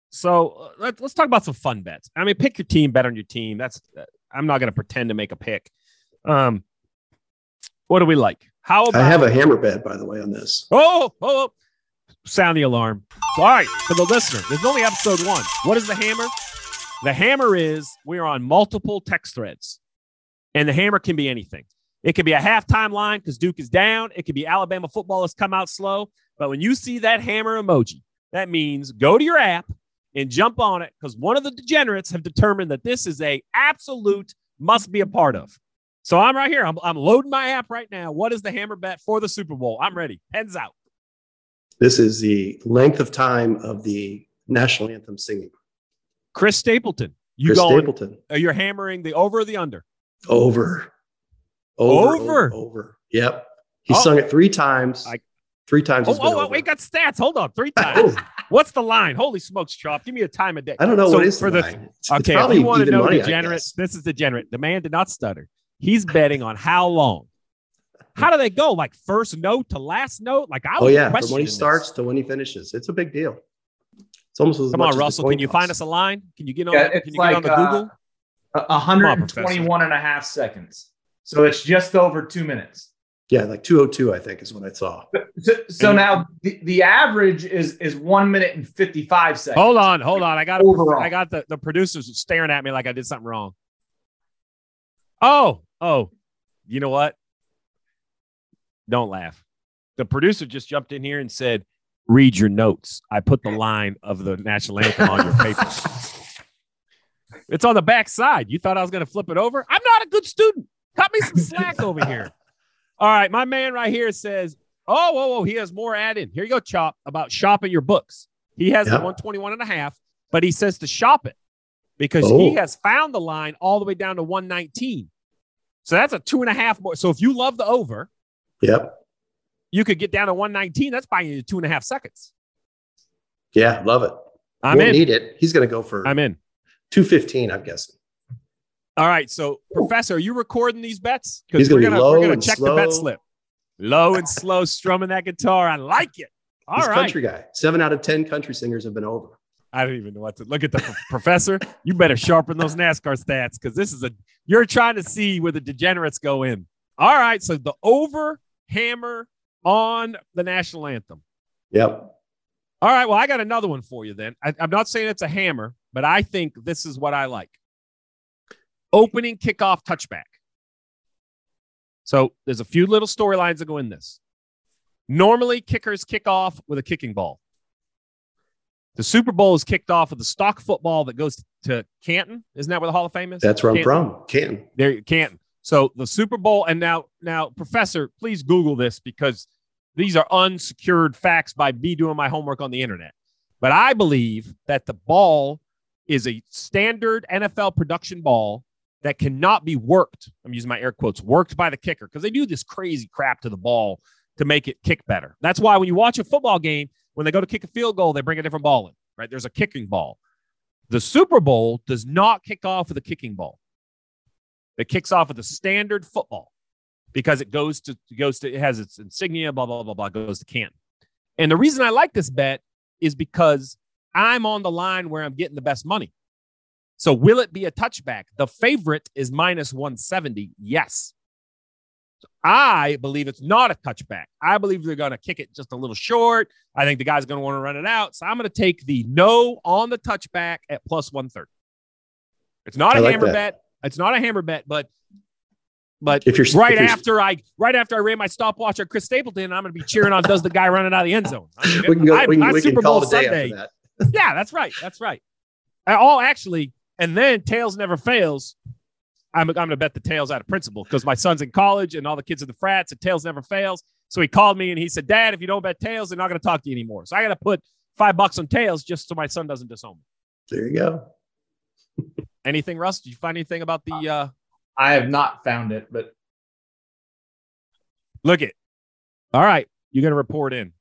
so uh, let, let's talk about some fun bets. I mean, pick your team, bet on your team. That's uh, I'm not going to pretend to make a pick. Um, what do we like? How about I have a hammer bet, by the way, on this. Oh, oh, oh. sound the alarm. All right, for the listener, there's only episode one. What is the hammer? The hammer is we are on multiple text threads, and the hammer can be anything. It could be a halftime line because Duke is down. It could be Alabama football has come out slow. But when you see that hammer emoji, that means go to your app and jump on it because one of the degenerates have determined that this is a absolute must be a part of. So I'm right here. I'm, I'm loading my app right now. What is the hammer bet for the Super Bowl? I'm ready. Heads out. This is the length of time of the national anthem singing. Chris Stapleton. You Chris going? Stapleton. uh, You're hammering the over or the under? Over. Over. Over? Over. Yep. He Oh. sung it three times. I- three times. Oh, oh, oh, we got stats. Hold on, three [laughs] times. Oh, What's the line? Holy smokes, Chop! Give me a time of day. I don't know So what is for the line. It's- it's Okay, if probably you want to know degenerate, this is degenerate. The man did not stutter. He's betting on how long. [laughs] How do they go? Like first note to last note? Like I Oh was yeah, from when he this. starts to when he finishes, it's a big deal. It's almost as Come much on, as Russell. Can you toss. find us a line? Can you get on? Yeah, can it's you get like, on the uh, Google? A- 121 and a half seconds. So it's just over two minutes. Yeah, like 202, I think, is what I saw. So, so And- now the, the average is is one minute and 55 seconds. Hold on, hold on. I got Overall. I got the, the producers staring at me like I did something wrong. Oh, oh, you know what? Don't laugh. The producer just jumped in here and said, "Read your notes." I put the line of the national anthem on your paper. [laughs] It's on the back side. You thought I was going to flip it over? I'm not a good student. Cut me some slack over here. All right, my man right here says, "Oh, whoa, whoa, he has more add in. Here you go, Chop, about shopping your books. He has the 121 and a half, but he says to shop it because Oh. he has found the line all the way down to 119. So that's a two and a half more. So if you love the over, Yep. you could get down to 119. That's buying you two and a half seconds. Yeah, love it. I'm Won't in. need it. He's going to go for I'm in. 215, I'm guessing. All right. So, Professor, are you recording these bets? He's we're gonna be low we're gonna and check the bet slip. Low and slow, strumming that guitar. I like it. All He's right. country guy. Seven out of 10 country singers have been over. I don't even know what to look at the professor. You better sharpen those NASCAR stats because this is a you're trying to see where the degenerates go in. All right, so the over hammer on the national anthem. Yep. All right, well, I got another one for you then. I, I'm not saying it's a hammer, but I think this is what I like. Opening kickoff touchback. So there's a few little storylines that go in this. Normally, kickers kick off with a kicking ball. The Super Bowl is kicked off with the stock football that goes to Canton. Isn't that where the Hall of Fame is? That's where I'm from. Canton. There, you Canton. So the Super Bowl, and now, now, Professor, please Google this because these are unsecured facts by me doing my homework on the internet. But I believe that the ball is a standard NFL production ball that cannot be worked. I'm using my air quotes, worked by the kicker because they do this crazy crap to the ball to make it kick better. That's why when you watch a football game, when they go to kick a field goal, they bring a different ball in, right? There's a kicking ball. The Super Bowl does not kick off with a kicking ball. It kicks off with a standard football because it goes to goes to it has its insignia, blah blah blah blah, goes to Canton. And the reason I like this bet is because I'm on the line where I'm getting the best money. So will it be a touchback? The favorite is minus 170. Yes. I believe it's not a touchback. I believe they're going to kick it just a little short. I think the guy's going to want to run it out. So I'm going to take the no on the touchback at plus 130. It's not I a like hammer that. bet. It's not a hammer bet, but but If you're right if you're- after I right after I ran my stopwatch at Chris Stapleton, I'm going to be cheering on does the guy running out of the end zone. I mean, [laughs] we can go. I'm- we can, we can Super call Bowl Sunday. that. [laughs] Yeah, that's right. That's right. Oh, actually, and then tails never fails. I'm, I'm going to bet the tails out of principle because my son's in college and all the kids in the frats and tails never fails. So he called me and he said, Dad, if you don't bet tails, they're not going to talk to you anymore. So I got to put five bucks on tails just so my son doesn't disown me. There you go. [laughs] Anything, Russ? Did you find anything about the uh, I have not found it, but Look it. All right. You're going to report in.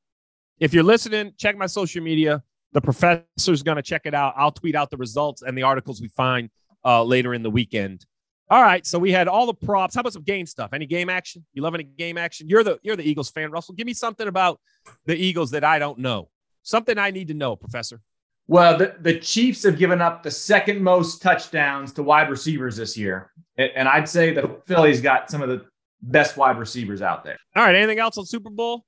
If you're listening, check my social media. The professor's going to check it out. I'll tweet out the results and the articles we find uh, later in the weekend. All right. So we had all the props. How about some game stuff? Any game action? You love any game action? You're the you're the Eagles fan, Russell. Give me something about the Eagles that I don't know. Something I need to know, Professor. well, the, the Chiefs have given up the second most touchdowns to wide receivers this year. And and I'd say the Philly's got some of the best wide receivers out there. All right. Anything else on Super Bowl?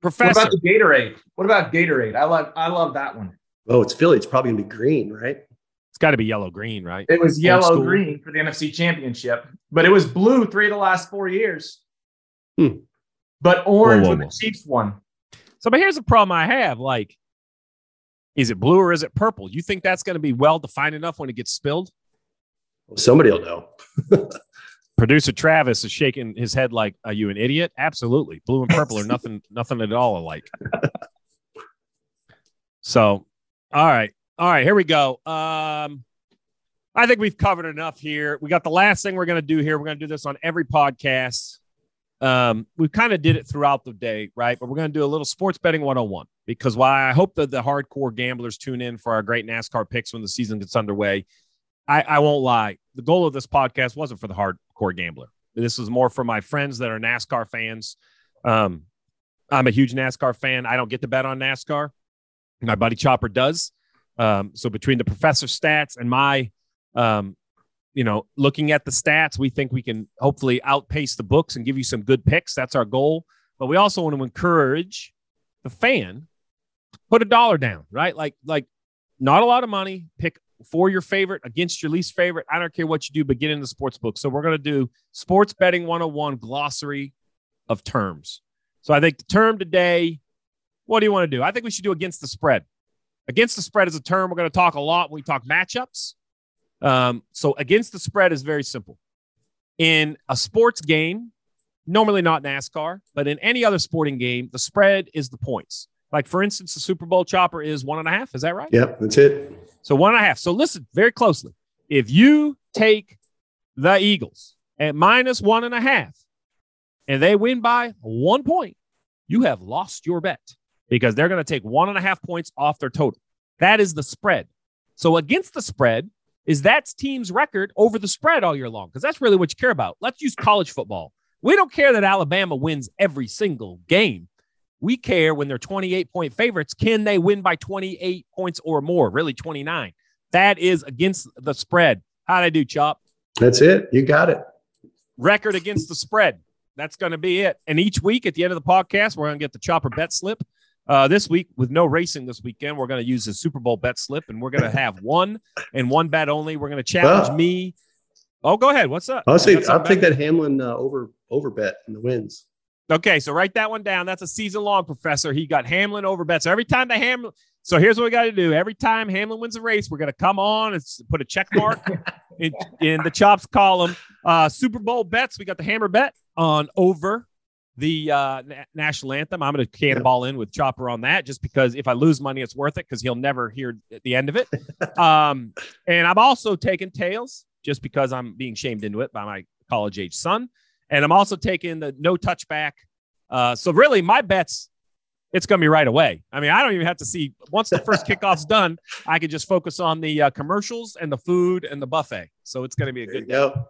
What Professor. about the Gatorade? What about Gatorade? I love I love that one. Oh, it's Philly. It's probably gonna be green, right? It's got to be yellow green, right? It was yellow green for the NFC Championship, but it was blue three of the last four years. Hmm. But orange Whoa, whoa, when the Chiefs won. So, but here's the problem I have. Like, is it blue or is it purple? You think that's going to be well defined enough when it gets spilled? Somebody will know. [laughs] Producer Travis is shaking his head like, "Are you an idiot?" Absolutely. Blue and purple are [laughs] nothing, nothing at all alike. So, all right, all right, here we go. Um, I think we've covered enough here. We got the last thing we're going to do here. We're going to do this on every podcast. Um, we kind of did it throughout the day, right? But we're going to do a little sports betting 101 because why I hope that the hardcore gamblers tune in for our great NASCAR picks when the season gets underway. I, I won't lie. The goal of this podcast wasn't for the hardcore gambler. This was more for my friends that are NASCAR fans. Um, I'm a huge NASCAR fan. I don't get to bet on NASCAR. My buddy Chopper does. Um, so between the professor stats and my, um, you know, looking at the stats, we think we can hopefully outpace the books and give you some good picks. That's our goal. But we also want to encourage the fan put a dollar down, right? Like, like not a lot of money. Pick for your favorite against your least favorite. I don't care what you do, but get in the sports book. So we're going to do sports betting 101 glossary of terms. So I think the term today, what do you want to do? I think we should do against the spread. Against the spread is a term we're going to talk a lot when we talk matchups. Um, so against the spread is very simple. In a sports game, normally not NASCAR, but in any other sporting game, the spread is the points. Like for instance, the Super Bowl chopper is one and a half. Is that right? Yep, that's it. So one and a half. So listen very closely. If you take the Eagles at minus one and a half and they win by one point, you have lost your bet because they're going to take one and a half points off their total. That is the spread. So against the spread is that's team's record over the spread all year long because that's really what you care about. Let's use college football. We don't care that Alabama wins every single game. We care when they're 28 point favorites. Can they win by 28 points or more? Really, 29. That is against the spread. How'd I do, Chop? That's it. You got it. Record against the spread. That's going to be it. And each week at the end of the podcast, we're going to get the Chopper bet slip. Uh, this week, with no racing this weekend, we're going to use the Super Bowl bet slip and we're going to have one and one bet only. We're going to challenge me. Oh, go ahead. What's up? I'll say I'll take that Hamlin uh, over over bet in the wins. Okay, so write that one down. That's a season long, Professor. He got Hamlin over bet. So every time the Hamlin, so here's what we got to do. Every time Hamlin wins a race, we're going to come on and put a check mark [laughs] in, in the chops column. Uh, Super Bowl bets. We got the hammer bet on over the uh, national anthem. I'm going to cannonball in with Chopper on that just because if I lose money, it's worth it because he'll never hear the end of it. [laughs] um, and I'm also taking tails just because I'm being shamed into it by my college age son. And I'm also taking the no touchback. Uh, so really, my bets, it's going to be right away. I mean, I don't even have to see once the first kickoff's [laughs] done. I can just focus on the uh, commercials and the food and the buffet. So it's going to be a There good. go.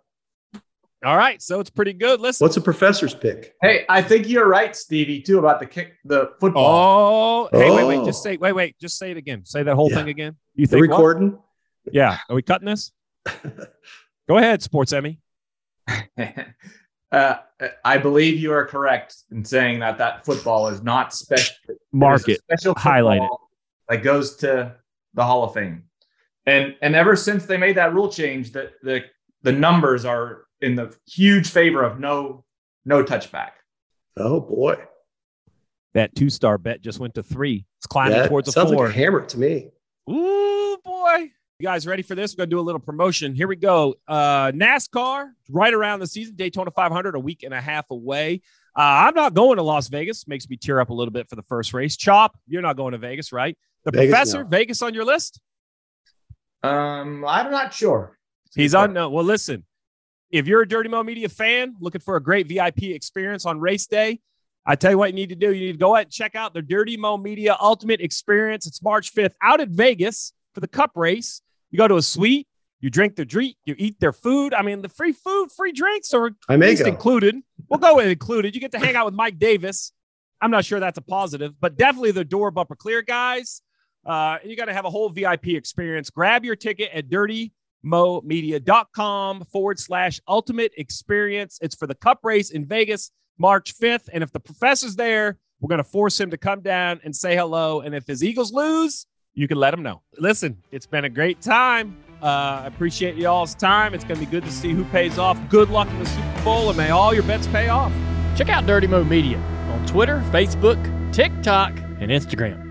All right, so it's pretty good. Listen. What's a professor's pick? Hey, I think you're right, Stevie, too, about the kick, the football. Oh, hey, wait, wait. Oh. Just say, wait, wait. Just say it again. Say that whole Yeah. thing again. You The think what? recording? Yeah. Are we cutting this? [laughs] Go ahead, Sports Emmy. [laughs] uh, I believe you are correct in saying that that football is not special. Mark It is it. a special Highlight it. that goes to the Hall of Fame. And and ever since they made that rule change, that the the numbers are in the huge favor of no no touchback. Oh boy, That two star bet just went to three. It's climbing that towards a sounds four. like a hammer to me. Ooh, boy. You guys ready for this? We're going to do a little promotion. Here we go. Uh, NASCAR, right around the season, Daytona 500, a week and a half away. Uh, I'm not going to Las Vegas. Makes me tear up a little bit for the first race. Chop, you're not going to Vegas, right? The Vegas, professor, no. Vegas on your list? Um, I'm not sure. He's on. No, well, listen. If you're a Dirty Mo Media fan looking for a great VIP experience on race day, I tell you what you need to do. You need to go ahead and check out the Dirty Mo Media Ultimate Experience. It's March 5th out at Vegas for the Cup race. You go to a suite, you drink their drink, you eat their food. I mean, the free food, free drinks are at least go. included. We'll go with included. You get to hang out with Mike Davis. I'm not sure that's a positive, but definitely the door bumper clear, guys. Uh, you got to have a whole VIP experience. Grab your ticket at dirtymomedia.com forward slash ultimate experience. It's for the cup race in Vegas, March 5th. And if the professor's there, we're going to force him to come down and say hello. And if his Eagles lose, you can let him know. Listen, it's been a great time. Uh, I appreciate y'all's time. It's going to be good to see who pays off. Good luck in the Super Bowl, and may all your bets pay off. Check out Dirty Mo Media on Twitter, Facebook, TikTok, and Instagram.